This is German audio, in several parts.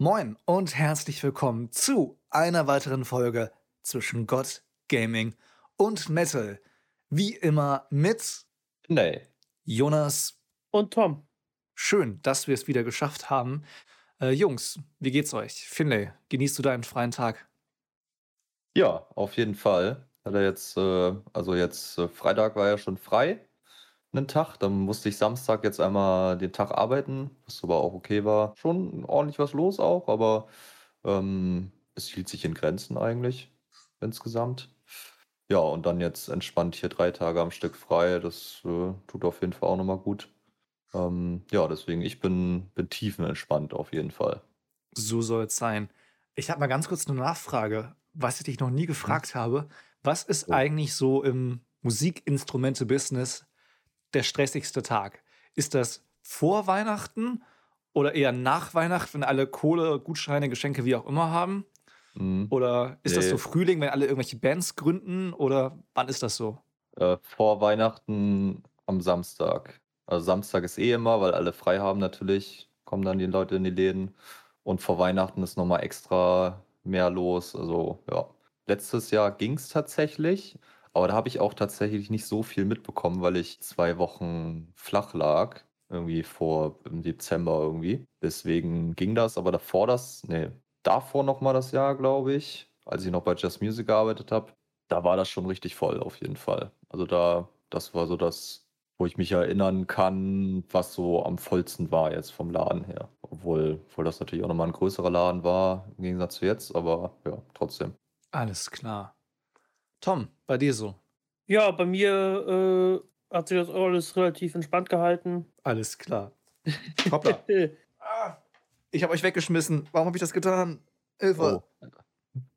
Moin und herzlich willkommen zu einer weiteren Folge zwischen Gott, Gaming und Metal. Wie immer mit Nee. Jonas. Und Tom. Schön, dass wir es wieder geschafft haben. Äh, Jungs, wie geht's euch? Finlay, genießt du deinen freien Tag? Ja, auf jeden Fall. Hat er jetzt, äh, also jetzt äh, Freitag war ja schon frei, einen Tag. Dann musste ich Samstag jetzt einmal den Tag arbeiten, was aber auch okay war. Schon ordentlich was los auch, aber ähm, es hielt sich in Grenzen eigentlich insgesamt. Ja, und dann jetzt entspannt hier drei Tage am Stück frei. Das äh, tut auf jeden Fall auch nochmal gut. Ähm, ja, deswegen, ich bin, bin tiefenentspannt auf jeden Fall. So soll es sein. Ich habe mal ganz kurz eine Nachfrage, was ich dich noch nie Mhm. gefragt habe. Was ist Oh. eigentlich so im Musikinstrumente-Business der stressigste Tag? Ist das vor Weihnachten oder eher nach Weihnachten, wenn alle Kohle, Gutscheine, Geschenke, wie auch immer haben? Mhm. Oder ist das so Nee. Frühling, wenn alle irgendwelche Bands gründen? Oder wann ist das so? Äh, vor Weihnachten am Samstag. Also Samstag ist eh immer, weil alle frei haben natürlich, kommen dann die Leute in die Läden. Und vor Weihnachten ist nochmal extra mehr los. Also ja, letztes Jahr ging es tatsächlich, aber da habe ich auch tatsächlich nicht so viel mitbekommen, weil ich zwei Wochen flach lag. Irgendwie vor im Dezember irgendwie. Deswegen ging das, aber davor das, nee, davor nochmal das Jahr, glaube ich, als ich noch bei Just Music gearbeitet habe, da war das schon richtig voll, auf jeden Fall. Also da, das war so das, wo ich mich erinnern kann, was so am vollsten war jetzt vom Laden her. Obwohl, obwohl das natürlich auch nochmal ein größerer Laden war, im Gegensatz zu jetzt, aber ja, trotzdem. Alles klar. Tom, bei dir so? Ja, bei mir äh, hat sich das alles relativ entspannt gehalten. Alles klar. Hoppla. Ah, ich habe euch weggeschmissen. Warum habe ich das getan? Hilfe. Oh.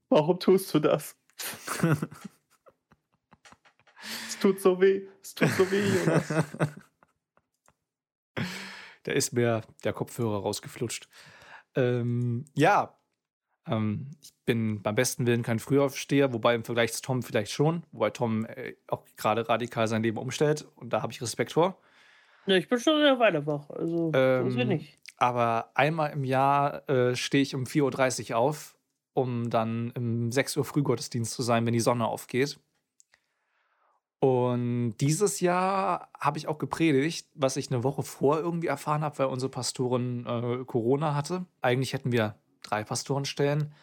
Warum tust du das? Es tut so weh. Es tut so weh, Jonas. da ist mir der Kopfhörer rausgeflutscht. Ähm, ja, ähm, ich bin beim besten Willen kein Frühaufsteher, wobei im Vergleich zu Tom vielleicht schon, wobei Tom äh, auch gerade radikal sein Leben umstellt und da habe ich Respekt vor. Ne, ich bin schon eine Weile wach, also so ist ja Ähm, nicht. aber einmal im Jahr äh, stehe ich um 4.30 Uhr auf, um dann im 6 Uhr Frühgottesdienst zu sein, wenn die Sonne aufgeht. Und dieses Jahr habe ich auch gepredigt, was ich eine Woche vor irgendwie erfahren habe, weil unsere Pastorin äh, Corona hatte. Eigentlich hätten wir drei Pastorenstellen.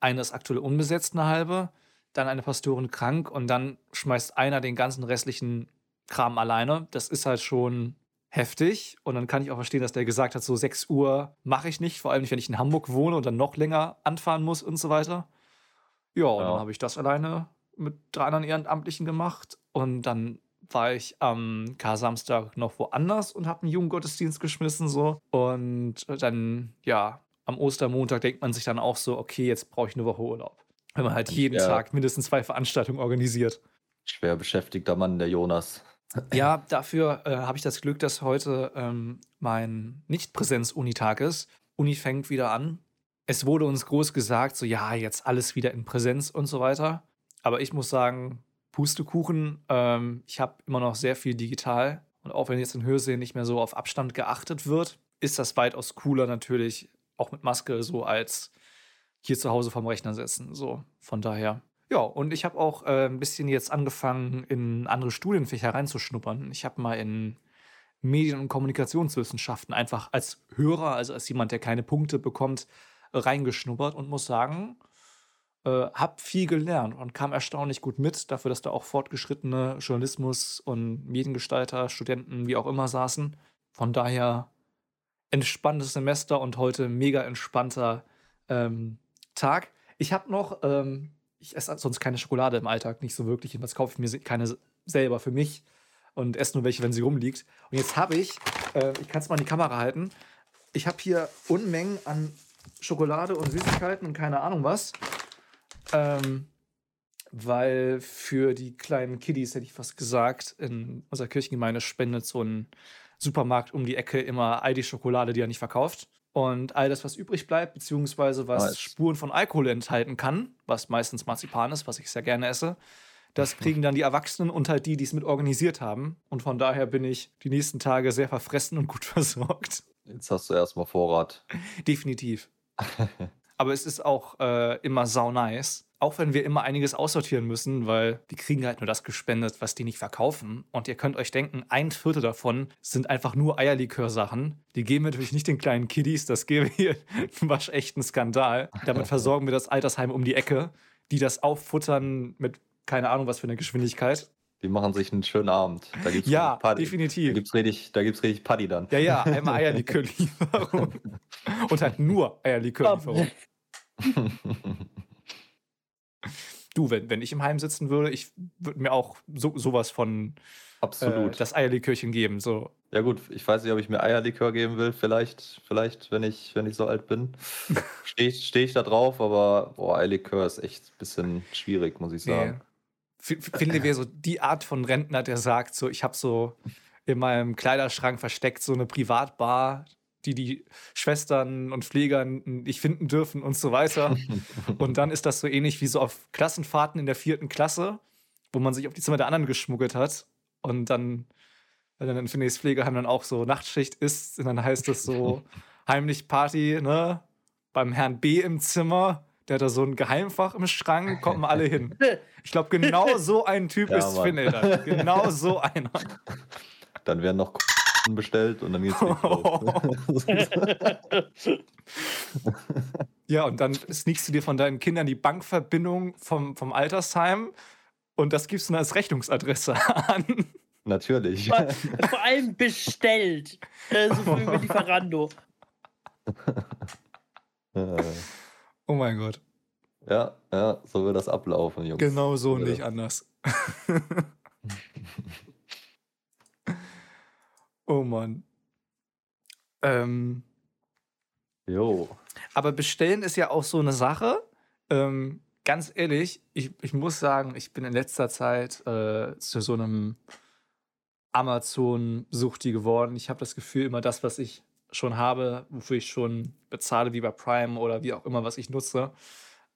Eine ist aktuell unbesetzt, eine halbe. Dann eine Pastorin krank und dann schmeißt einer den ganzen restlichen Kram alleine. Das ist halt schon heftig. Und dann kann ich auch verstehen, dass der gesagt hat, so 6 Uhr mache ich nicht, vor allem nicht, wenn ich in Hamburg wohne und dann noch länger anfahren muss und so weiter. Ja, und dann Ja. habe ich das alleine mit drei anderen Ehrenamtlichen gemacht. Und dann war ich am Kar-Samstag noch woanders und habe einen Jugendgottesdienst geschmissen. so. Und dann, ja, am Ostermontag denkt man sich dann auch so, okay, jetzt brauche ich eine Woche Urlaub. Wenn man halt jeden Ja. Tag mindestens zwei Veranstaltungen organisiert. Schwer beschäftigter Mann, der Jonas. Ja, dafür äh, habe ich das Glück, dass heute ähm, mein Nicht-Präsenz-Unitag ist. Uni fängt wieder an. Es wurde uns groß gesagt, so ja, jetzt alles wieder in Präsenz und so weiter. Aber ich muss sagen, Pustekuchen, ähm, ich habe immer noch sehr viel digital. Und auch wenn jetzt in Hörsee nicht mehr so auf Abstand geachtet wird, ist das weitaus cooler natürlich, auch mit Maske, so als hier zu Hause vom Rechner sitzen. So, von daher. Ja, und ich habe auch äh, ein bisschen jetzt angefangen, in andere Studienfächer reinzuschnuppern. Ich habe mal in Medien- und Kommunikationswissenschaften einfach als Hörer, also als jemand, der keine Punkte bekommt, reingeschnuppert und muss sagen, äh, habe viel gelernt und kam erstaunlich gut mit, dafür, dass da auch fortgeschrittene Journalismus- und Mediengestalter, Studenten, wie auch immer saßen. Von daher entspanntes Semester und heute mega entspannter ähm, Tag. Ich habe noch, ähm, ich esse sonst keine Schokolade im Alltag, nicht so wirklich. Und was kaufe ich mir keine se- selber für mich und esse nur welche, wenn sie rumliegt. Und jetzt habe ich, äh, ich kann es mal in die Kamera halten, ich habe hier Unmengen an Schokolade und Süßigkeiten und keine Ahnung was. Ähm, weil für die kleinen Kiddies, hätte ich fast gesagt, in unserer Kirchengemeinde spendet so ein Supermarkt um die Ecke immer all die Schokolade, die er nicht verkauft. Und all das, was übrig bleibt, beziehungsweise was Nice. Spuren von Alkohol enthalten kann, was meistens Marzipan ist, was ich sehr gerne esse, das kriegen dann die Erwachsenen und halt die, die es mit organisiert haben. Und von daher bin ich die nächsten Tage sehr verfressen und gut versorgt. Jetzt hast du erstmal Vorrat. Definitiv. Aber es ist auch äh, immer sau nice. Auch wenn wir immer einiges aussortieren müssen, weil die kriegen halt nur das gespendet, was die nicht verkaufen. Und ihr könnt euch denken, ein Viertel davon sind einfach nur Eierlikörsachen. Die geben wir natürlich nicht den kleinen Kiddies, das gäbe hier einen waschechten Skandal. Damit versorgen wir das Altersheim um die Ecke, die das auffuttern mit keine Ahnung was für eine Geschwindigkeit. Die machen sich einen schönen Abend. Da gibt's Ja, Party. Da definitiv. gibt's richtig, da gibt's richtig Paddy dann. Ja, ja, einmal Eierlikörlieferung. Und halt nur Eierlikörlieferung. Du, wenn, wenn ich im Heim sitzen würde, ich würde mir auch so, sowas von äh, Absolut. das Eierlikörchen geben. So. ja gut, ich weiß nicht, ob ich mir Eierlikör geben will. Vielleicht, vielleicht, wenn ich, wenn ich so alt bin, stehe ich, steh ich da drauf. Aber boah, Eierlikör ist echt ein bisschen schwierig, muss ich Nee. sagen. F- Finde wäre so die Art von Rentner, der sagt, so, ich habe so in meinem Kleiderschrank versteckt so eine Privatbar, die die Schwestern und Pfleger nicht finden dürfen und so weiter. Und dann ist das so ähnlich wie so auf Klassenfahrten in der vierten Klasse, wo man sich auf die Zimmer der anderen geschmuggelt hat. Und dann, wenn dann in Phineas Pflegeheim dann auch so Nachtschicht ist, und dann heißt es so heimlich Party, ne? Beim Herrn B im Zimmer, der hat da so ein Geheimfach im Schrank, kommen alle hin. Ich glaube, genau so ein Typ Ja, ist Mann. Finn, Alter. Genau so einer. Dann werden noch bestellt und dann geht's los. Ja, und dann sneakst du dir von deinen Kindern die Bankverbindung vom, vom Altersheim und das gibst du dann als Rechnungsadresse an. Natürlich. Vor, vor allem bestellt. Äh, so viel über Lieferando. Oh mein Gott. ja, ja, so wird das ablaufen, Jungs. Genau so, Ja. nicht anders. oh Mann. Ähm, Jo. aber bestellen ist ja auch so eine Sache. Ähm, ganz ehrlich, ich, ich muss sagen, ich bin in letzter Zeit äh, zu so einem Amazon-Suchti geworden. Ich habe das Gefühl, immer das, was ich schon habe, wofür ich schon bezahle, wie bei Prime oder wie auch immer, was ich nutze,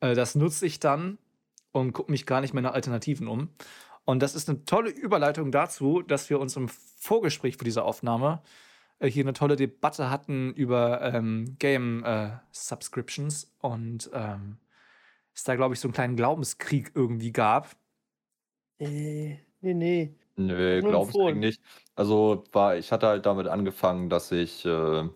äh, das nutze ich dann und gucke mich gar nicht mehr nach Alternativen um. Und das ist eine tolle Überleitung dazu, dass wir uns im Vorgespräch für diese Aufnahme äh, hier eine tolle Debatte hatten über ähm, Game-Subscriptions und ähm, es da, glaube ich, so einen kleinen Glaubenskrieg irgendwie gab. Äh, nee, nee. Nö, Nur glaub's empfohlen. eigentlich. Also war, ich hatte halt damit angefangen, dass ich, äh,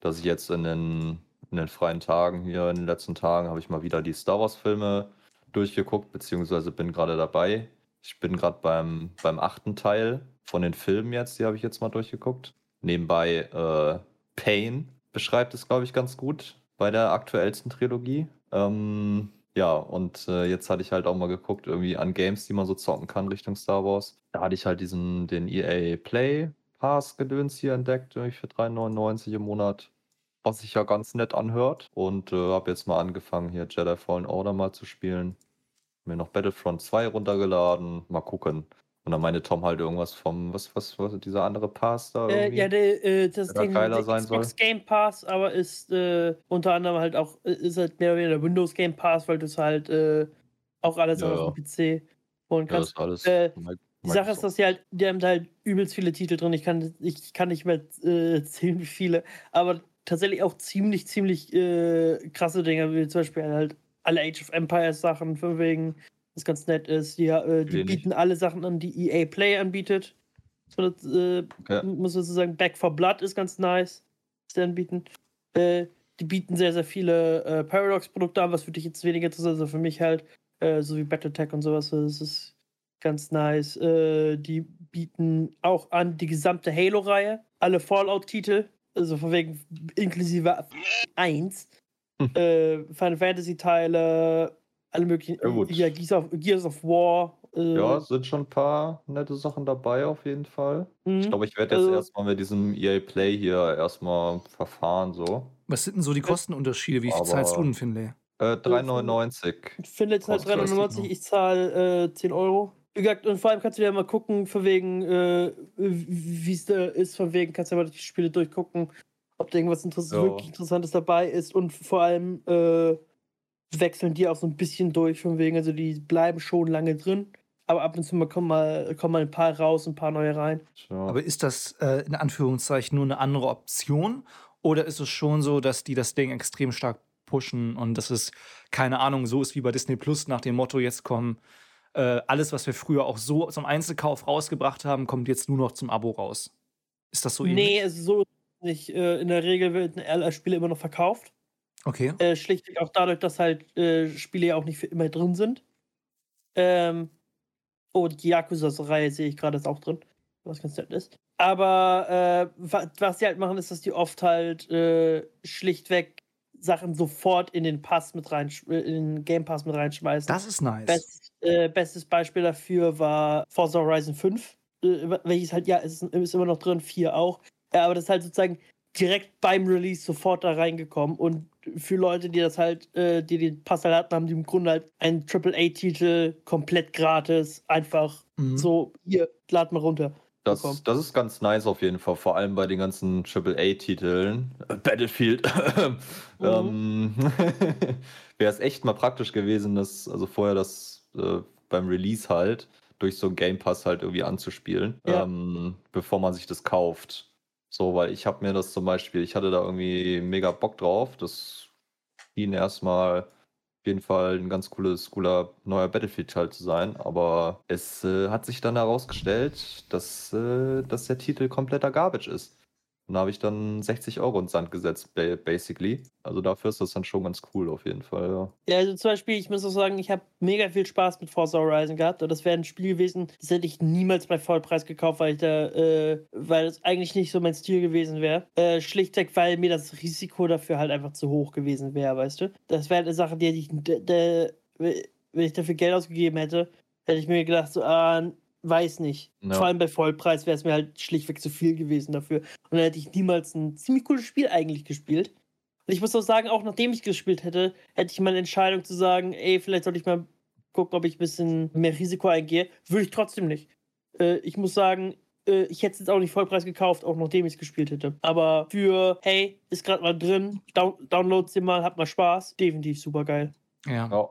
dass ich jetzt in den, in den freien Tagen hier, in den letzten Tagen, habe ich mal wieder die Star Wars-Filme durchgeguckt, beziehungsweise bin gerade dabei. Ich bin gerade beim, beim achten Teil von den Filmen jetzt, die habe ich jetzt mal durchgeguckt. Nebenbei äh, Pain beschreibt es, glaube ich, ganz gut bei der aktuellsten Trilogie. Ähm, ja, und äh, jetzt hatte ich halt auch mal geguckt, irgendwie an Games, die man so zocken kann Richtung Star Wars. Da hatte ich halt diesen, den EA Play Pass Gedöns hier entdeckt, irgendwie für 3,99 im Monat. Was sich ja ganz nett anhört. Und äh, habe jetzt mal angefangen, hier Jedi Fallen Order mal zu spielen. Mir noch Battlefront 2 runtergeladen. Mal gucken. Und dann meinte Tom halt irgendwas vom, was, was, was, dieser andere Pass da? Äh, Irgendwie? ja, der, äh, das Der Ding, geiler der sein Xbox soll. Game Pass, aber ist äh, unter anderem halt auch, äh, ist halt mehr oder weniger der Windows Game Pass, weil du es halt äh, auch alles Ja, auf dem PC holen ja, das kannst. alles. äh, Die Sache ist, dass sie halt, die haben da halt übelst viele Titel drin. Ich kann, ich kann nicht mehr äh, zählen, wie viele, aber tatsächlich auch ziemlich, ziemlich äh, krasse Dinge, wie zum Beispiel halt alle Age of Empires Sachen, von wegen, was ganz nett ist. Die, äh, die bieten alle Sachen an, die EA Play anbietet. So, das, äh, Okay. muss man so sagen, Back for Blood ist ganz nice, was die anbieten. Äh, die bieten sehr, sehr viele äh, Paradox-Produkte an, was für dich jetzt weniger interessant ist, aber für mich halt, äh, so wie Battletech und sowas, das ist ganz nice. Äh, die bieten auch an die gesamte Halo-Reihe, alle Fallout-Titel, also von wegen inklusive 1, Hm. äh, Final Fantasy-Teile, alle möglichen, Ja, gut. ja, Gears, of, Gears of War. Äh, Ja, es sind schon ein paar nette Sachen dabei auf jeden Fall. mhm. Ich glaube, ich werde jetzt Also- erstmal mit diesem EA Play hier erstmal verfahren, so. Was sind denn so die Kostenunterschiede? Wie viel Aber- zahlst du denn, Finlay? Äh, 3,99. Ich finde jetzt halt Kostet das 399, noch? ich zahle äh, 10 Euro. Wie gesagt, und vor allem kannst du dir mal gucken, von wegen, äh, wie es da ist, von wegen, kannst du ja mal die Spiele durchgucken, ob da irgendwas Interess Ja. wirklich Interessantes dabei ist und vor allem äh, wechseln die auch so ein bisschen durch, von wegen, also die bleiben schon lange drin, aber ab und zu mal kommen mal, kommen mal ein paar raus, ein paar neue rein. Tja. Aber ist das äh, in Anführungszeichen nur eine andere Option? Oder ist es schon so, dass die das Ding extrem stark pushen und dass es, keine Ahnung, so ist wie bei Disney Plus nach dem Motto, jetzt kommen äh, alles, was wir früher auch so zum Einzelkauf rausgebracht haben, kommt jetzt nur noch zum Abo raus. Ist das so ähnlich? Nee, es ist so nicht. Äh, in der Regel werden Spiele immer noch verkauft. Okay. Äh, schlichtweg auch dadurch, dass halt äh, Spiele ja auch nicht für immer drin sind. Ähm, und die Yakuza-Reihe sehe ich gerade ist auch drin, was ganz nett ist. Aber äh, was sie halt machen, ist, dass die oft halt äh, schlichtweg Sachen sofort in den Pass mit rein, äh, in den Game Pass mit reinschmeißen. Das ist nice. Best, äh, bestes Beispiel dafür war Forza Horizon 5, äh, welches halt, ja, ist, ist immer noch drin, 4 auch. Ja, aber das ist halt sozusagen direkt beim Release sofort da reingekommen und für Leute, die das halt, äh, die den Pass halt hatten, haben die im Grunde halt einen AAA-Titel komplett gratis, einfach mhm. so, hier, lad mal runter. Das, das ist ganz nice auf jeden Fall, vor allem bei den ganzen AAA-Titeln. Battlefield. mhm. ähm, Wäre es echt mal praktisch gewesen, das, also vorher das äh, beim Release halt durch so einen Game Pass halt irgendwie anzuspielen, ja. ähm, bevor man sich das kauft. So, weil ich habe mir das zum Beispiel, ich hatte da irgendwie mega Bock drauf. Das schien erstmal auf jeden Fall ein ganz cooles, cooler neuer Battlefield-Teil zu sein. Aber es äh, hat sich dann herausgestellt, dass, äh, dass der Titel kompletter Garbage ist. Und da habe ich dann 60 Euro ins Sand gesetzt, basically. Also dafür ist das dann schon ganz cool auf jeden Fall, ja. Ja, also zum Beispiel, ich muss auch sagen, ich habe mega viel Spaß mit Forza Horizon gehabt. Und das wäre ein Spiel gewesen, das hätte ich niemals bei Vollpreis gekauft, weil ich da, äh, weil es eigentlich nicht so mein Stil gewesen wäre. Äh, schlichtweg, weil mir das Risiko dafür halt einfach zu hoch gewesen wäre, weißt du? Das wäre eine Sache, die hätte ich, wenn ich dafür Geld ausgegeben hätte, hätte ich mir gedacht, so, ah, weiß nicht. Ja. Vor allem bei Vollpreis wäre es mir halt schlichtweg zu viel gewesen dafür. Und dann hätte ich niemals ein ziemlich cooles Spiel eigentlich gespielt. Und ich muss auch sagen, auch nachdem ich gespielt hätte, hätte ich meine Entscheidung zu sagen, ey, vielleicht sollte ich mal gucken, ob ich ein bisschen mehr Risiko eingehe. Würde ich trotzdem nicht. Äh, ich muss sagen, äh, ich hätte es jetzt auch nicht Vollpreis gekauft, auch nachdem ich es gespielt hätte. Aber für, hey, ist gerade mal drin, down downloads dir mal, hat mal Spaß, definitiv super geil. Ja. ja.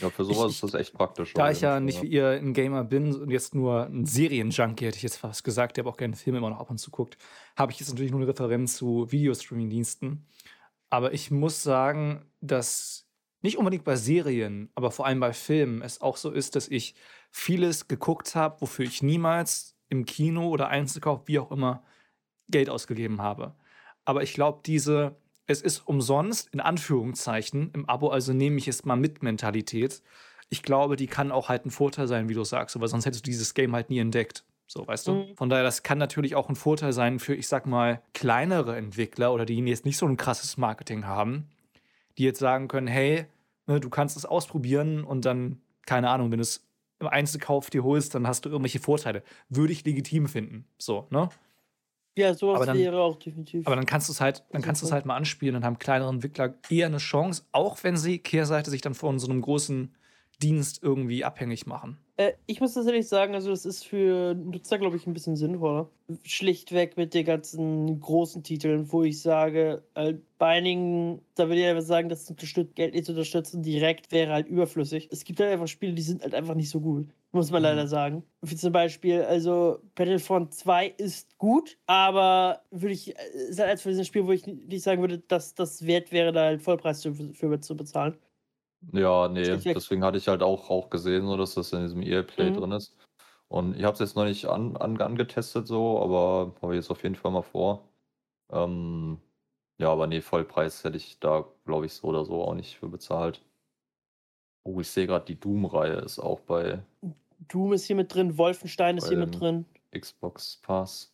Ja, für sowas ich, ist das echt praktisch. Da ich ja nicht wie ihr ein Gamer bin und jetzt nur ein Serienjunkie, hätte ich jetzt fast gesagt, der aber auch gerne Filme immer noch ab und zu guckt, habe ich jetzt natürlich nur eine Referenz zu Videostreaming-Diensten. Aber ich muss sagen, dass nicht unbedingt bei Serien, aber vor allem bei Filmen es auch so ist, dass ich vieles geguckt habe, wofür ich niemals im Kino oder Einzelkauf, wie auch immer, Geld ausgegeben habe. Aber ich glaube, diese es ist umsonst, in Anführungszeichen, im Abo, also nehme ich es mal mit Mentalität. Ich glaube, die kann auch halt ein Vorteil sein, wie du sagst, weil sonst hättest du dieses Game halt nie entdeckt. So, weißt du? Mhm. Von daher, das kann natürlich auch ein Vorteil sein für, ich sag mal, kleinere Entwickler oder die jetzt nicht so ein krasses Marketing haben, die jetzt sagen können, hey, ne, du kannst es ausprobieren und dann, keine Ahnung, wenn du es im Einzelkauf dir holst, dann hast du irgendwelche Vorteile. Würde ich legitim finden. So, ne? Ja, sowas dann, wäre auch definitiv. Aber dann kannst du es halt, dann kannst du es halt mal anspielen und haben kleinere Entwickler eher eine Chance, auch wenn sie Kehrseite sich dann von so einem großen Dienst irgendwie abhängig machen. Äh, ich muss tatsächlich sagen, also das ist für Nutzer, glaube ich, ein bisschen sinnvoller. Schlichtweg mit den ganzen großen Titeln, wo ich sage, äh, bei einigen, da würde ich einfach sagen, das Geld nicht zu unterstützen direkt wäre halt überflüssig. Es gibt halt einfach Spiele, die sind halt einfach nicht so gut. Muss man mhm. leider sagen. Wie zum Beispiel, also Battlefront 2 ist gut, aber würde ich, äh, ist halt eins von diesen Spielen, wo ich nicht sagen würde, dass das wert wäre, da halt Vollpreis für zu bezahlen. Ja, nee, deswegen hatte ich halt auch, auch gesehen, so, dass das in diesem EA Play mhm. drin ist. Und ich habe es jetzt noch nicht an, an, angetestet, so, aber habe ich jetzt auf jeden Fall mal vor. Ähm, ja, aber nee, Vollpreis hätte ich da, glaube ich, so oder so auch nicht für bezahlt. Oh, ich sehe gerade, die Doom-Reihe ist auch bei. Doom ist hier mit drin, Wolfenstein ist hier mit drin. Xbox Pass.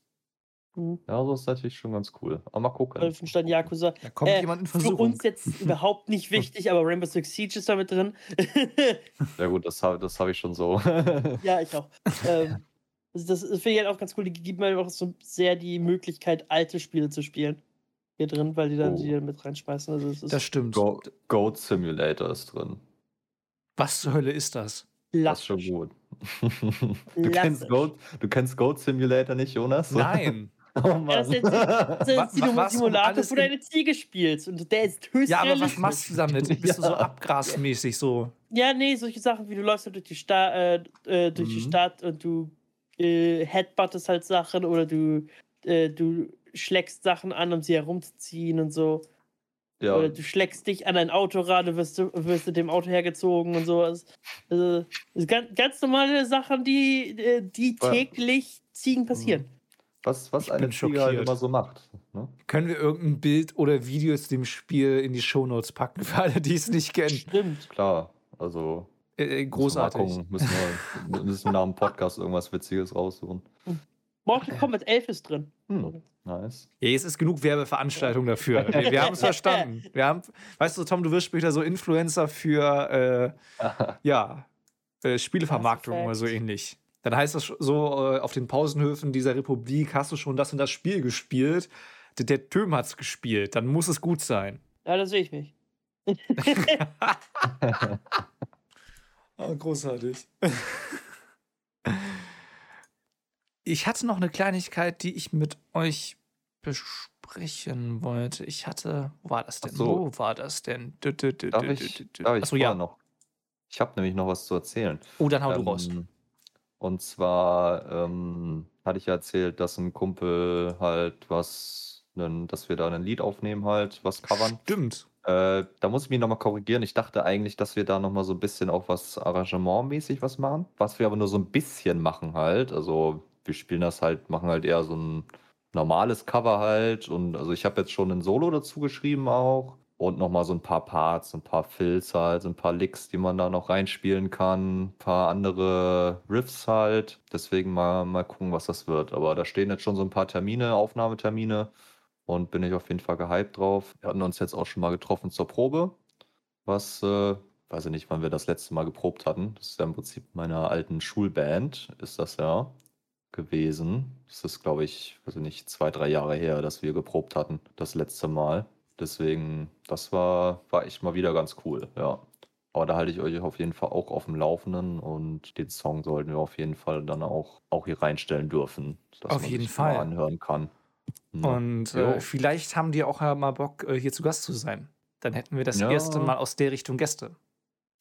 Mhm. Ja, so ist natürlich schon ganz cool. Aber mal gucken. Wolfenstein Yakuza. Da kommt äh, jemand in Versuchung. Für uns jetzt überhaupt nicht wichtig, aber Rainbow Six Siege ist da mit drin. ja gut, das habe das hab ich schon so. ja, ich auch. Ähm, also das finde ich halt auch ganz cool. Die geben mir auch so sehr die Möglichkeit, alte Spiele zu spielen. Hier drin, weil die dann oh. die mit reinschmeißen. Also das, das stimmt. Go Goat Simulator ist drin. Was zur Hölle ist das? Das ist schon gut. Du kennst, Goat, du kennst Goat Simulator nicht, Jonas? Nein. Oh Mann. Das ist, ein Simulator, wo du eine Ziege spielst und der ist höchst Ja, aber was machst du damit? Bist ja. du so abgrasmäßig so? Ja, nee, solche Sachen wie du läufst durch die, Sta äh, äh, durch mhm. die Stadt und du äh, headbuttest halt Sachen oder du, äh, du schlägst Sachen an, um sie herumzuziehen und so. Ja, Oder du schlägst dich an ein Auto ran, du wirst, du wirst mit dem Auto hergezogen und sowas. Also, ganz, ganz normale Sachen, die, äh, die täglich Ziegen passieren. was, was Ich eine Ziege halt immer so macht. Ne? Können wir irgendein Bild oder Video zu dem Spiel in die Shownotes packen, für alle, die es nicht kennen? Stimmt. Klar, also Äh, äh, großartig. Müssen wir, müssen wir nach dem Podcast irgendwas Witziges raussuchen. Mortal Kombat 11 ist drin. Hm, nice. Ja, es ist genug Werbeveranstaltung dafür. Wir, wir haben es verstanden. Wir haben, weißt du, Tom, du wirst später so Influencer für äh, ja, äh, Spielevermarktung oder so ähnlich. Dann heißt das so, äh, auf den Pausenhöfen dieser Republik hast du schon das und das Spiel gespielt. Der, der Töm hat es gespielt. Dann muss es gut sein. Ja, da sehe ich mich. Oh, großartig. Ich hatte noch eine Kleinigkeit, die ich mit euch besprechen wollte. Ich hatte, wo war das denn? So. Wo war das denn? Dü, dü, dü, Darf ich, darf ich Achso, ja. noch? Ich habe nämlich noch was zu erzählen. Oh, dann hau du raus. Ähm, Und zwar ähm, hatte ich ja erzählt, dass ein Kumpel halt was, dass wir da ein Lied aufnehmen halt, was covern. Stimmt. Äh, da muss ich mich nochmal korrigieren. Ich dachte eigentlich, dass wir da nochmal so ein bisschen auch was arrangementmäßig was machen. Was wir aber nur so ein bisschen machen halt. Also wir spielen das halt, machen halt eher so ein normales Cover halt. Und also ich habe jetzt schon ein Solo dazu geschrieben auch. Und nochmal so ein paar Parts, ein paar Fills halt, so ein paar Licks, die man da noch reinspielen kann. Ein paar andere Riffs halt. Deswegen mal, mal gucken, was das wird. Aber da stehen jetzt schon so ein paar Termine, Aufnahmetermine. Und bin ich auf jeden Fall gehypt drauf. Wir hatten uns jetzt auch schon mal getroffen zur Probe. Was, äh, weiß ich nicht, wann wir das letzte Mal geprobt hatten. Das ist ja im Prinzip meiner alten Schulband, ist das ja gewesen. Das ist, glaube ich, ich nicht, zwei, drei Jahre her, dass wir geprobt hatten, das letzte Mal. Deswegen, das war, war echt mal wieder ganz cool, ja. Aber da halte ich euch auf jeden Fall auch auf dem Laufenden und den Song sollten wir auf jeden Fall dann auch, auch hier reinstellen dürfen, dass Auf man jeden sich den mal Fall. anhören kann. Ne? Und Jo. äh, vielleicht haben die auch ja mal Bock, äh, hier zu Gast zu sein. Dann hätten wir das Ja. erste Mal aus der Richtung Gäste.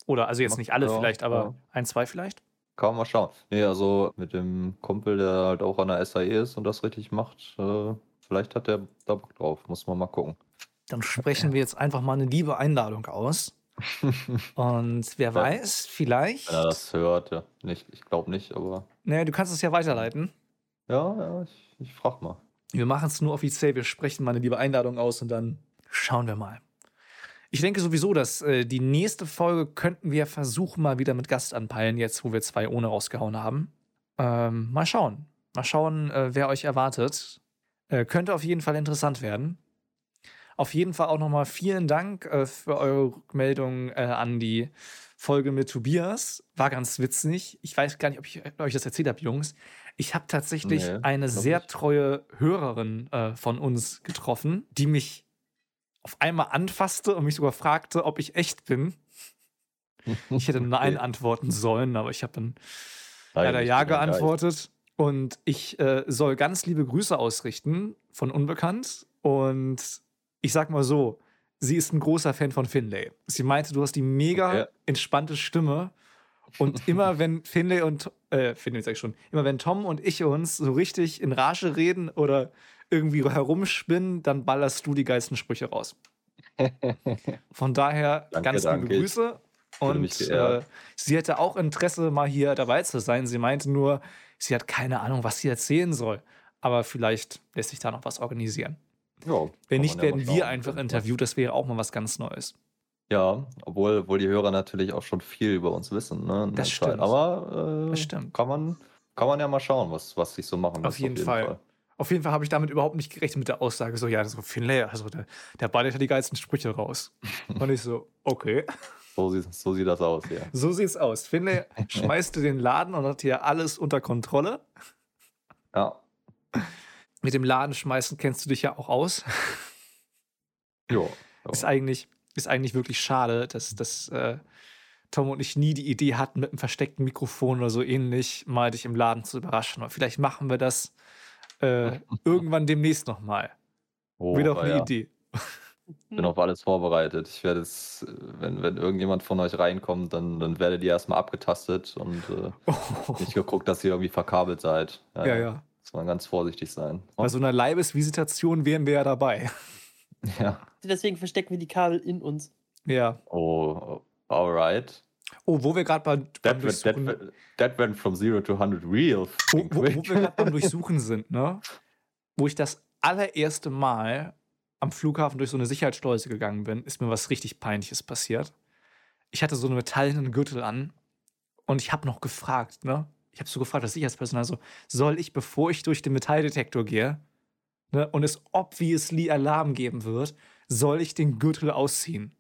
Oder, also jetzt nicht alle ja, vielleicht, aber ja. ein, zwei vielleicht. Kann man mal schauen. Nee, also mit dem Kumpel, der halt auch an der SAE ist und das richtig macht, äh, vielleicht hat der da Bock drauf. Muss man mal gucken. Dann sprechen wir jetzt einfach mal eine liebe Einladung aus. Und wer Ja. weiß, vielleicht. Wenn er das hört, ja. Nicht, ich glaube nicht, aber Naja, du kannst es ja weiterleiten. ja, ja, ich, ich frag mal. Wir machen es nur offiziell, wir sprechen mal eine liebe Einladung aus und dann schauen wir mal. Ich denke sowieso, dass äh, die nächste Folge könnten wir versuchen, mal wieder mit Gast anpeilen, jetzt wo wir zwei ohne rausgehauen haben. Ähm, mal schauen. Mal schauen, äh, wer euch erwartet. Äh, könnte auf jeden Fall interessant werden. Auf jeden Fall auch nochmal vielen Dank äh, für eure Rückmeldung äh, an die Folge mit Tobias. War ganz witzig. Ich weiß gar nicht, ob ich euch das erzählt habe, Jungs. Ich habe tatsächlich Nee, eine sehr nicht. treue Hörerin äh, von uns getroffen, die mich auf einmal anfasste und mich sogar fragte, ob ich echt bin. Ich hätte Nein Okay. antworten sollen, aber ich habe dann Nein, leider Ja geantwortet. Und ich äh, soll ganz liebe Grüße ausrichten von Unbekannt. Und ich sag mal so, sie ist ein großer Fan von Finlay. Sie meinte, du hast die mega Okay. entspannte Stimme. Und immer wenn Finlay und, äh, Finlay sag ich schon, immer wenn Tom und ich uns so richtig in Rage reden oder irgendwie herumspinnen, dann ballerst du die geilsten Sprüche raus. Von daher Danke, ganz liebe danke. Grüße. Fühle mich Und äh, sie hätte auch Interesse, mal hier dabei zu sein. Sie meinte nur, sie hat keine Ahnung, was sie erzählen soll. Aber vielleicht lässt sich da noch was organisieren. Ja, Wenn nicht, werden wir schauen. einfach interviewt. Das wäre auch mal was ganz Neues. Ja, obwohl, obwohl die Hörer natürlich auch schon viel über uns wissen. Ne, Das stimmt. Aber äh, Das stimmt. Kann, man, kann man ja mal schauen, was, was sich so machen Auf lässt, jeden Fall. Auf jeden Fall habe ich damit überhaupt nicht gerechnet mit der Aussage, so, ja, so Finlay, also der, der ballert ja die geilsten Sprüche raus. Und ich so, okay. So sieht, so sieht das aus, ja. So sieht's aus. Finlay schmeißt den Laden und hat hier alles unter Kontrolle. Ja, Mit dem Laden schmeißen kennst du dich ja auch aus. jo. Ist jo. eigentlich, ist eigentlich wirklich schade, dass, dass äh, Tom und ich nie die Idee hatten, mit einem versteckten Mikrofon oder so ähnlich mal dich im Laden zu überraschen. Aber vielleicht machen wir das äh, irgendwann demnächst nochmal. Oh, Wieder auf eine ja. Idee. bin auf alles vorbereitet. Ich werde äh, wenn, wenn irgendjemand von euch reinkommt, dann, dann werdet ihr erstmal abgetastet und äh, Oh. nicht geguckt, dass ihr irgendwie verkabelt seid. Ja, ja. Muss man ganz vorsichtig sein. Bei so einer Leibesvisitation wären wir ja dabei. Ja. Deswegen verstecken wir die Kabel in uns. Ja. Oh, alright. Oh, wo wir gerade bei, beim That, that, Durchsuchen, went- that went from zero to 100 real. wo, wo, wo wir gerade beim Durchsuchen sind, ne? Wo ich das allererste Mal am Flughafen durch so eine Sicherheitsschleuse gegangen bin, ist mir was richtig Peinliches passiert. Ich hatte so einen metallenen Gürtel an und ich habe noch gefragt, ne? Ich habe so gefragt, das Sicherheitspersonal so, soll ich, bevor ich durch den Metalldetektor gehe, ne, und es obviously Alarm geben wird, soll ich den Gürtel ausziehen?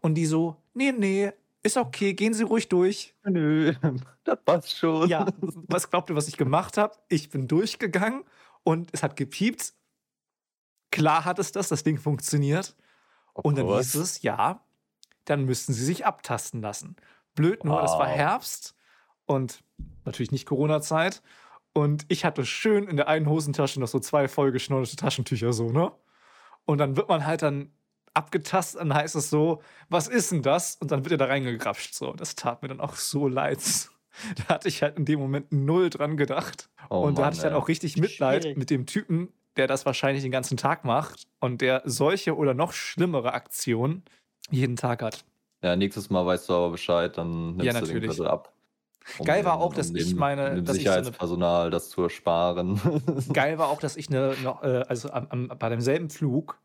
Und die so, nee, nee, ist okay, gehen Sie ruhig durch. Nö, das passt schon. Ja, was glaubt ihr, was ich gemacht habe? Ich bin durchgegangen und es hat gepiept. Klar hat es das, das Ding funktioniert. Und dann hieß es, ja, dann müssten sie sich abtasten lassen. Blöd nur, es war Wow. Herbst und natürlich nicht Corona-Zeit. Und ich hatte schön in der einen Hosentasche noch so zwei vollgeschnollte Taschentücher, so, ne? Und dann wird man halt dann abgetastet, dann heißt es so, was ist denn das? Und dann wird er da reingegrapscht, so. Das tat mir dann auch so leid. Da hatte ich halt in dem Moment null dran gedacht. Oh und da Mann, hatte ich dann auch richtig Mitleid Schwierig. mit dem Typen, der das wahrscheinlich den ganzen Tag macht und der solche oder noch schlimmere Aktionen jeden Tag hat. Ja, nächstes Mal weißt du aber Bescheid, dann nimmst Ja, du den. Gürtel ab. Um Geil war auch, dass um ich meine- Dem dass ich so eine- Sicherheitspersonal das zu ersparen. Geil war auch, dass ich eine, noch, äh, also am, am, bei demselben Flug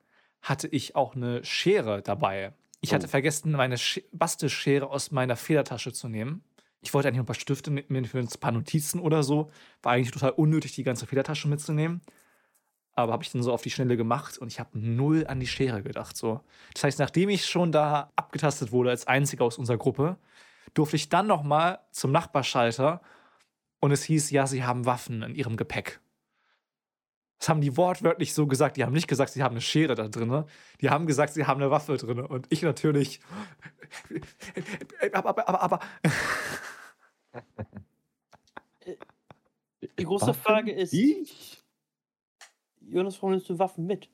hatte ich auch eine Schere dabei. Ich hatte Oh. vergessen, meine Sch Bastelschere aus meiner Federtasche zu nehmen. Ich wollte eigentlich noch ein paar Stifte mitnehmen für ein paar Notizen oder so. War eigentlich total unnötig, die ganze Federtasche mitzunehmen. Aber habe ich dann so auf die Schnelle gemacht und ich habe null an die Schere gedacht. So. Das heißt, nachdem ich schon da abgetastet wurde als einziger aus unserer Gruppe, durfte ich dann noch mal zum Nachbarschalter und es hieß, ja, sie haben Waffen in ihrem Gepäck. Das haben die wortwörtlich so gesagt. Die haben nicht gesagt, sie haben eine Schere da drin. Die haben gesagt, sie haben eine Waffe drin. Und ich natürlich. Aber, aber, aber, aber. Die große Waffen? Frage ist, Ich? Jonas, warum nimmst du Waffen mit?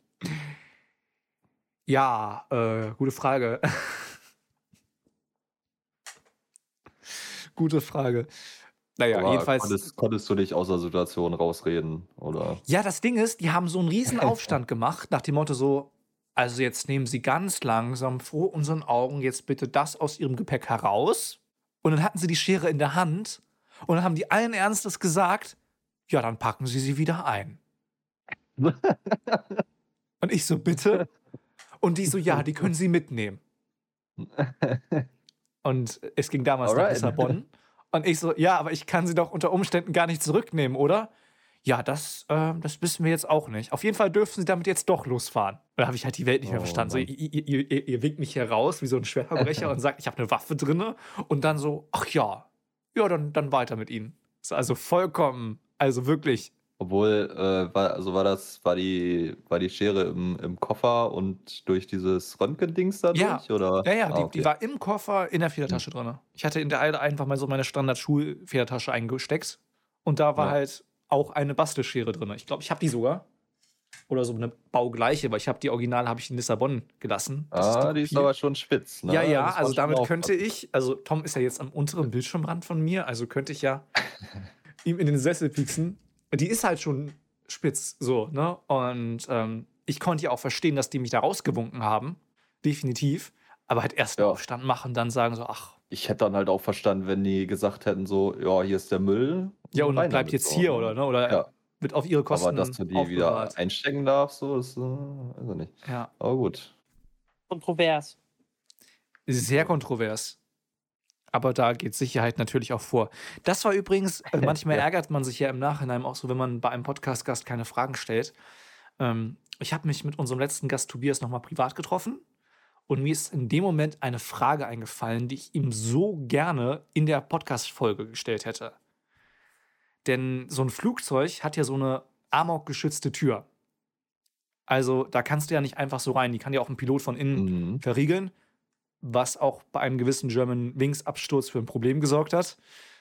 Ja, äh, gute Frage. gute Frage. Naja, Aber jedenfalls. Konntest, konntest du dich aus der Situation rausreden? Oder? Ja, das Ding ist, die haben so einen riesen Aufstand gemacht, nach dem Motto so, also jetzt nehmen Sie ganz langsam vor unseren Augen jetzt bitte das aus Ihrem Gepäck heraus. Und dann hatten sie die Schere in der Hand und dann haben die allen Ernstes gesagt, ja, dann packen Sie sie wieder ein. Und ich so, bitte? Und die so, ja, die können Sie mitnehmen. Und es ging damals nach Alright. Lissabon. Und ich so, ja, aber ich kann sie doch unter Umständen gar nicht zurücknehmen, oder? Ja, das, ähm, das wissen wir jetzt auch nicht. Auf jeden Fall dürfen sie damit jetzt doch losfahren. Da habe ich halt die Welt nicht mehr Oh, verstanden. So, ihr, ihr, ihr, ihr- winkt mich hier raus wie so ein Schwerverbrecher und sagt, ich habe eine Waffe drinne. Und dann so, ach ja, ja, dann, dann weiter mit ihnen. So, Also vollkommen, also wirklich. Obwohl, äh, war, also war das, war die, war die Schere im, im Koffer und durch dieses Röntgendings da Ja. durch? Oder? Ja, ja, Ah, die, okay. die war im Koffer in der Federtasche drin. Ich hatte in der Eile einfach mal so meine Standard-Schul-Federtasche eingesteckt. Und da war Ja. halt auch eine Bastelschere drin. Ich glaube, ich habe die sogar. Oder so eine baugleiche, weil ich habe die Original habe ich in Lissabon gelassen. Das Ah, die ist aber schon spitz. Ne? Ja, ja, man also damit könnte ich, also Tom ist ja jetzt am unteren Bildschirmrand von mir, also könnte ich ja ihm in den Sessel pieksen. Die ist halt schon spitz, so, ne? Und ähm, ich konnte ja auch verstehen, dass die mich da rausgewunken haben. Definitiv. Aber halt erst Ja. Aufstand machen, dann sagen so, ach, Ich hätte dann halt auch verstanden, wenn die gesagt hätten, so, ja, hier ist der Müll. ja, und bleibt jetzt so, hier, ne? oder, ne? Oder Ja. wird auf ihre Kosten Aber dass du die wieder aufbewahrt. einstecken darfst, so ist, äh, weiß ich nicht. Ja, Aber gut. Kontrovers. sehr kontrovers. Aber da geht Sicherheit natürlich auch vor. Das war übrigens, äh, manchmal Ja. ärgert man sich ja im Nachhinein auch so, wenn man bei einem Podcast-Gast keine Fragen stellt. Ähm, ich habe mich mit unserem letzten Gast Tobias nochmal privat getroffen und mir ist in dem Moment eine Frage eingefallen, die ich ihm so gerne in der Podcast-Folge gestellt hätte. Denn so ein Flugzeug hat ja so eine Amok-geschützte Tür. Also da kannst du ja nicht einfach so rein. Die kann ja auch ein Pilot von innen Mhm. verriegeln, was auch bei einem gewissen German Wings Absturz für ein Problem gesorgt hat,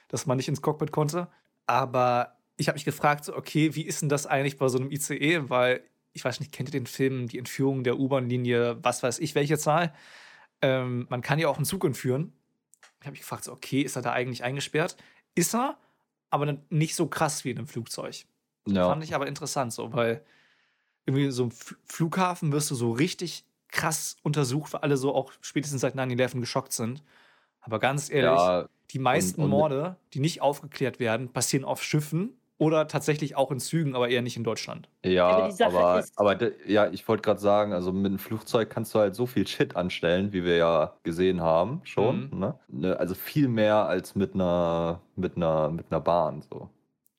dass man nicht ins Cockpit konnte. Aber ich habe mich gefragt, so, okay, wie ist denn das eigentlich bei so einem ICE? Weil ich weiß nicht, kennt ihr den Film Die Entführung der U-Bahn-Linie, was weiß ich, welche Zahl? Ähm, man kann ja auch einen Zug entführen. Ich habe mich gefragt, so, okay, ist er da eigentlich eingesperrt? Ist er, aber nicht so krass wie in einem Flugzeug. Ja. Fand ich aber interessant so, weil irgendwie so im F Flughafen wirst du so richtig krass untersucht, weil alle so auch spätestens seit 9/11 geschockt sind. Aber ganz ehrlich, Ja, die meisten und- Morde, die nicht aufgeklärt werden, passieren auf Schiffen oder tatsächlich auch in Zügen, aber eher nicht in Deutschland. Ja, aber aber, aber ja, ich wollte gerade sagen, also mit einem Flugzeug kannst du halt so viel Shit anstellen, wie wir ja gesehen haben schon. Mhm. Ne? Ne, Also viel mehr als mit einer mit einer mit einer Bahn so.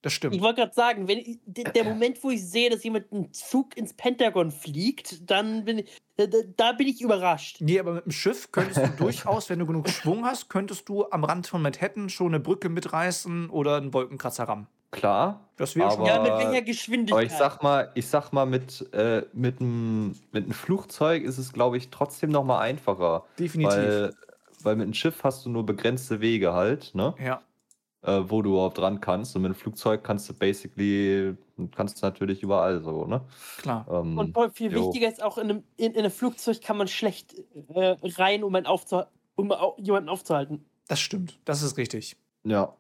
Das stimmt. Ich wollte gerade sagen, wenn ich, der, der Moment, wo ich sehe, dass jemand einen Zug ins Pentagon fliegt, dann bin ich, da, da- bin ich überrascht. Nee, aber mit dem Schiff könntest du durchaus, wenn du genug Schwung hast, könntest du am Rand von Manhattan schon eine Brücke mitreißen oder einen Wolkenkratzer rammen. Klar, Das wäre schon. Ja, Aber- mit welcher Geschwindigkeit? aber ich sag mal, ich sag mal mit äh, mit einem mit einem Flugzeug ist es glaube ich trotzdem noch mal einfacher, Definitiv. weil weil mit einem Schiff hast du nur begrenzte Wege halt, ne? ja. Äh, wo du überhaupt dran kannst. Und mit dem Flugzeug kannst du basically, kannst du natürlich überall so, ne? Klar. Ähm, Und viel jo. wichtiger ist auch, in einem, in, in einem Flugzeug kann man schlecht äh, rein, um, einen um au jemanden aufzuhalten. Das stimmt. Das ist richtig. ja.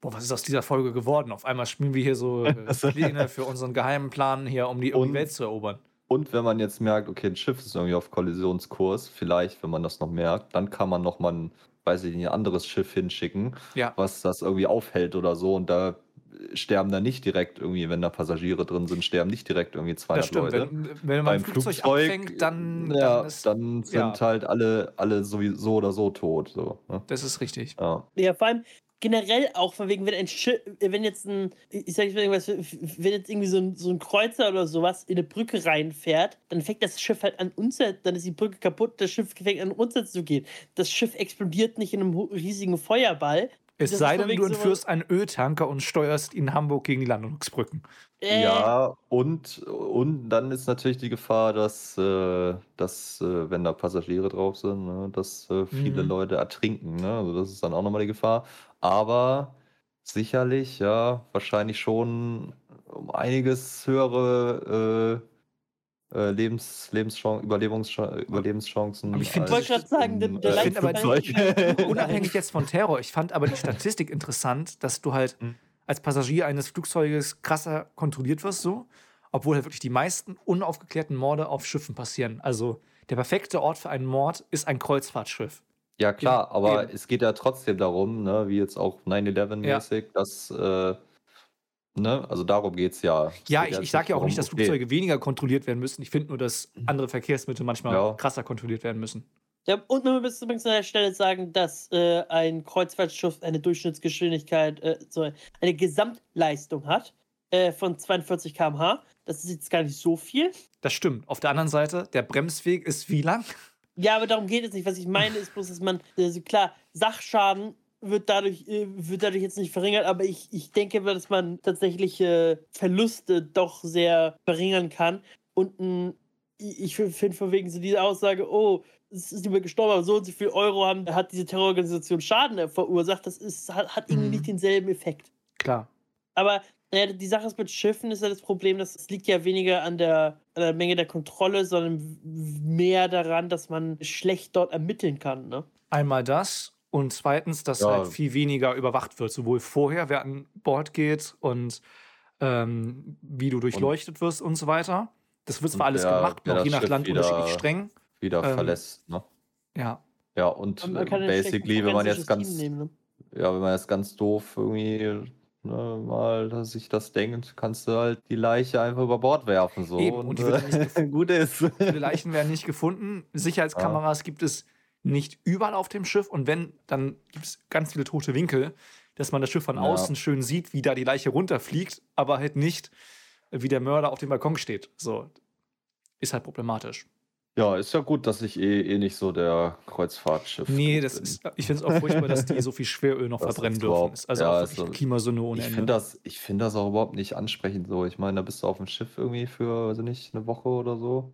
Boah, was ist aus dieser Folge geworden? Auf einmal spielen wir hier so äh, Pläne für unseren geheimen Plan hier, um die, um die Welt zu erobern. Und wenn man jetzt merkt, okay, ein Schiff ist irgendwie auf Kollisionskurs, vielleicht, wenn man das noch merkt, dann kann man noch mal ein, weiß ich nicht, ein anderes Schiff hinschicken, Ja. was das irgendwie aufhält oder so. Und da sterben dann nicht direkt irgendwie, wenn da Passagiere drin sind, sterben nicht direkt irgendwie 200 Das stimmt. Leute. Wenn, wenn man ein Beim Flugzeug, Flugzeug, abfängt, dann, ja, dann ist dann sind ja. halt alle, alle sowieso oder so tot. So, ne? das ist richtig. ja. Ja, vor allem generell auch, von wegen, wenn ein Schiff, wenn jetzt ein, ich sag mal irgendwas, wenn jetzt irgendwie so ein, so ein Kreuzer oder sowas in eine Brücke reinfährt, dann fängt das Schiff halt an unter, dann ist die Brücke kaputt, das Schiff fängt an runter zu gehen. Das Schiff explodiert nicht in einem riesigen Feuerball. Es Das sei denn, du entführst einen Öltanker und steuerst ihn Hamburg gegen die Landungsbrücken. Äh, Ja, und, und dann ist natürlich die Gefahr, dass, äh, dass äh, wenn da Passagiere drauf sind, ne, dass äh, viele Mhm. Leute ertrinken. Ne? Also das ist dann auch nochmal die Gefahr. Aber sicherlich, ja, wahrscheinlich schon um einiges höhere äh, Lebens, Lebenschancen, Überlebenscha Überlebenschancen. Aber ich find- als Wollte grad sagen, der- der äh, aber. Unabhängig jetzt von Terror, ich fand aber die Statistik interessant, dass du halt Mhm. als Passagier eines Flugzeuges krasser kontrolliert wirst, so, obwohl halt wirklich die meisten unaufgeklärten Morde auf Schiffen passieren. Also der perfekte Ort für einen Mord ist ein Kreuzfahrtschiff. Ja, klar, aber eben. es geht ja trotzdem darum, ne, wie jetzt auch 9-11-mäßig, dass, äh, ne, also darum geht es ja. Ja, geht ich, ich sage ja auch nicht, dass okay, Flugzeuge weniger kontrolliert werden müssen. Ich finde nur, dass andere Verkehrsmittel manchmal Ja. krasser kontrolliert werden müssen. Ja, und man muss übrigens an der Stelle sagen, dass äh, ein Kreuzfahrtschiff eine Durchschnittsgeschwindigkeit, äh, so eine Gesamtleistung hat äh, von 42 km/h. Das ist jetzt gar nicht so viel. Das stimmt. Auf der anderen Seite, der Bremsweg ist wie lang? Ja, aber darum geht es nicht. Was ich meine, ist bloß, dass man, also klar, Sachschaden wird dadurch, äh, wird dadurch jetzt nicht verringert, aber ich, ich denke, dass man tatsächliche Verluste doch sehr verringern kann. Und ein, ich finde von wegen so diese Aussage, oh, es ist jemand gestorben, aber so und so viel Euro haben, hat diese Terrororganisation Schaden äh, verursacht, das ist, hat, hat irgendwie Mhm. nicht denselben Effekt. Klar. Aber naja, die Sache ist mit Schiffen ist ja das Problem, dass es liegt ja weniger an der, an der Menge der Kontrolle, sondern mehr daran, dass man schlecht dort ermitteln kann. Ne? Einmal das und zweitens, dass Ja. halt viel weniger überwacht wird, sowohl vorher, wer an Bord geht und ähm, wie du durchleuchtet wirst und so weiter. Das wird zwar Und alles wer- gemacht, noch je nach Schiff Land wieder- unterschiedlich streng. wieder ähm, verlässt, ne? Ja, Ja, und Man äh, ja basically, wenn man jetzt ganz, nehmen, ne? ja, wenn man jetzt ganz doof irgendwie ne, mal dass sich das denkt, kannst du halt die Leiche einfach über Bord werfen so Eben, und die wird nicht äh, gut ist. viele Leichen werden nicht gefunden. Sicherheitskameras gibt es nicht überall auf dem Schiff und wenn, dann gibt es ganz viele tote Winkel, dass man das Schiff von Ja. außen schön sieht, wie da die Leiche runterfliegt, aber halt nicht, äh, wie der Mörder auf dem Balkon steht. So. Ist halt problematisch. Ja, ist ja gut, dass ich eh, eh nicht so der Kreuzfahrtschiff. Nee, das bin. ist, ich finde es auch furchtbar, dass die so viel Schweröl noch Das verbrennen dürfen. also ja, auch wirklich so- Klimasünde ohne Ich Ende. finde das, ich find das auch überhaupt nicht ansprechend so. Ich meine, da bist du auf dem Schiff irgendwie für, weiß ich nicht, eine Woche oder so.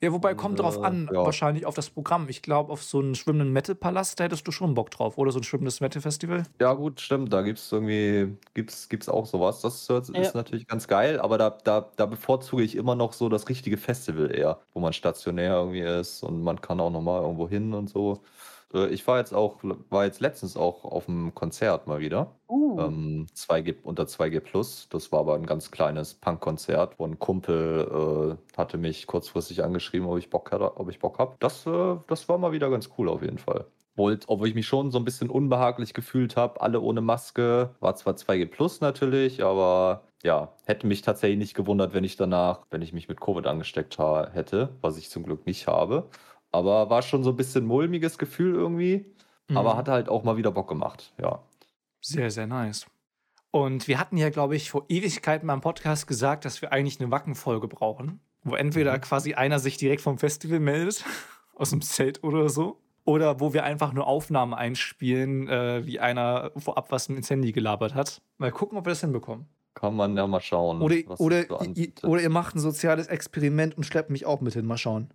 Ja, wobei Und, kommt drauf äh, an, ja. wahrscheinlich auf das Programm. Ich glaube, auf so einen schwimmenden Metal-Palast, da hättest du schon Bock drauf. Oder so ein schwimmendes Metal-Festival. Ja, gut, stimmt. Da gibt es irgendwie, gibt's, gibt's auch sowas. Das ist, ist Ja. natürlich ganz geil, aber da, da, da bevorzuge ich immer noch so das richtige Festival eher, wo man stationär irgendwie ist und man kann auch nochmal irgendwo hin und so. Äh, ich war jetzt auch, war jetzt letztens auch auf einem Konzert mal wieder. Uh. Ähm, 2G, unter 2G Plus. Das war aber ein ganz kleines Punk-Konzert, wo ein Kumpel äh, hatte mich kurzfristig angeschrieben, ob ich Bock, hatte, ob ich Bock habe. Das, äh, das war mal wieder ganz cool auf jeden Fall. Wollt, obwohl ich mich schon so ein bisschen unbehaglich gefühlt habe, alle ohne Maske. War zwar 2G Plus natürlich, aber ja, hätte mich tatsächlich nicht gewundert, wenn ich danach, wenn ich mich mit Covid angesteckt hätte, was ich zum Glück nicht habe. Aber war schon so ein bisschen mulmiges Gefühl irgendwie. Mhm. Aber hat halt auch mal wieder Bock gemacht, ja. Sehr, sehr nice. Und wir hatten ja, glaube ich, vor Ewigkeiten beim Podcast gesagt, dass wir eigentlich eine Wackenfolge brauchen, wo entweder mhm. quasi einer sich direkt vom Festival meldet, aus dem Zelt oder so, oder wo wir einfach nur Aufnahmen einspielen, äh, wie einer vorab was ins Handy gelabert hat. Mal gucken, ob wir das hinbekommen. Kann man ja mal schauen. Oder, oder, so ihr, oder ihr macht ein soziales Experiment und schleppt mich auch mit hin. Mal schauen.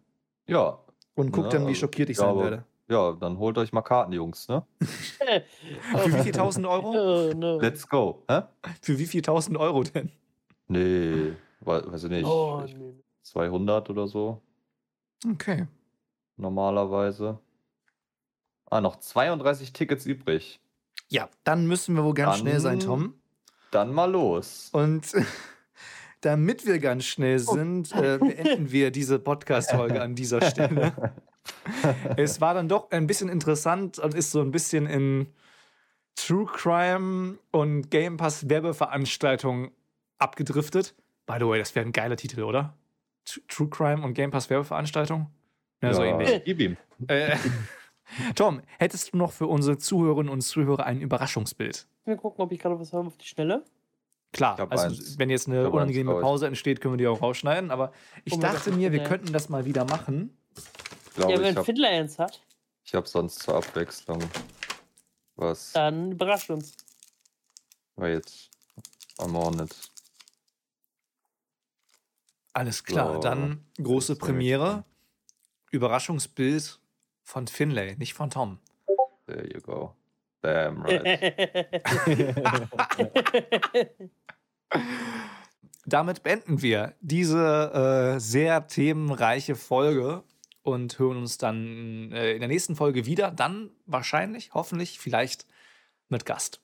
Ja. Und guckt ja, dann, wie also schockiert ich sein aber, werde. Ja, dann holt euch mal Karten, Jungs, ne? Für wie viel tausend Euro? Oh, no. Let's go. Hä? Für wie viel tausend Euro denn? Nee, weiß ich nicht. Oh, nee. 200 oder so. Okay. Normalerweise. Ah, noch 32 Tickets übrig. Ja, dann müssen wir wohl ganz dann, schnell sein, Tom. Dann mal los. Und damit wir ganz schnell oh. sind, äh, beenden wir diese Podcast-Folge an dieser Stelle. es war dann doch ein bisschen interessant und ist so ein bisschen in True Crime und Game Pass Werbeveranstaltungen abgedriftet. By the way, das wäre ein geiler Titel, oder? True Crime und Game Pass Werbeveranstaltung? Ja, so ähnlich. Gib ihm. Äh, Tom, hättest du noch für unsere Zuhörerinnen und Zuhörer ein Überraschungsbild? Wir gucken, ob ich gerade was habe auf die Schnelle. Klar, also eins. wenn jetzt eine unangenehme Pause entsteht, können wir die auch rausschneiden. Aber ich oh, dachte mir, wir könnten das mal wieder machen. Glaube, ja, wenn hab, Fiddler eins hat. Ich habe sonst zur Abwechslung was. Dann überrascht uns. War jetzt am Hornet. Alles klar, so, dann große Premiere. Überraschungsbild von Finlay, nicht von Tom. There you go. Damn right. Damit beenden wir diese äh, sehr themenreiche Folge und hören uns dann äh, in der nächsten Folge wieder. Dann wahrscheinlich, hoffentlich, vielleicht mit Gast.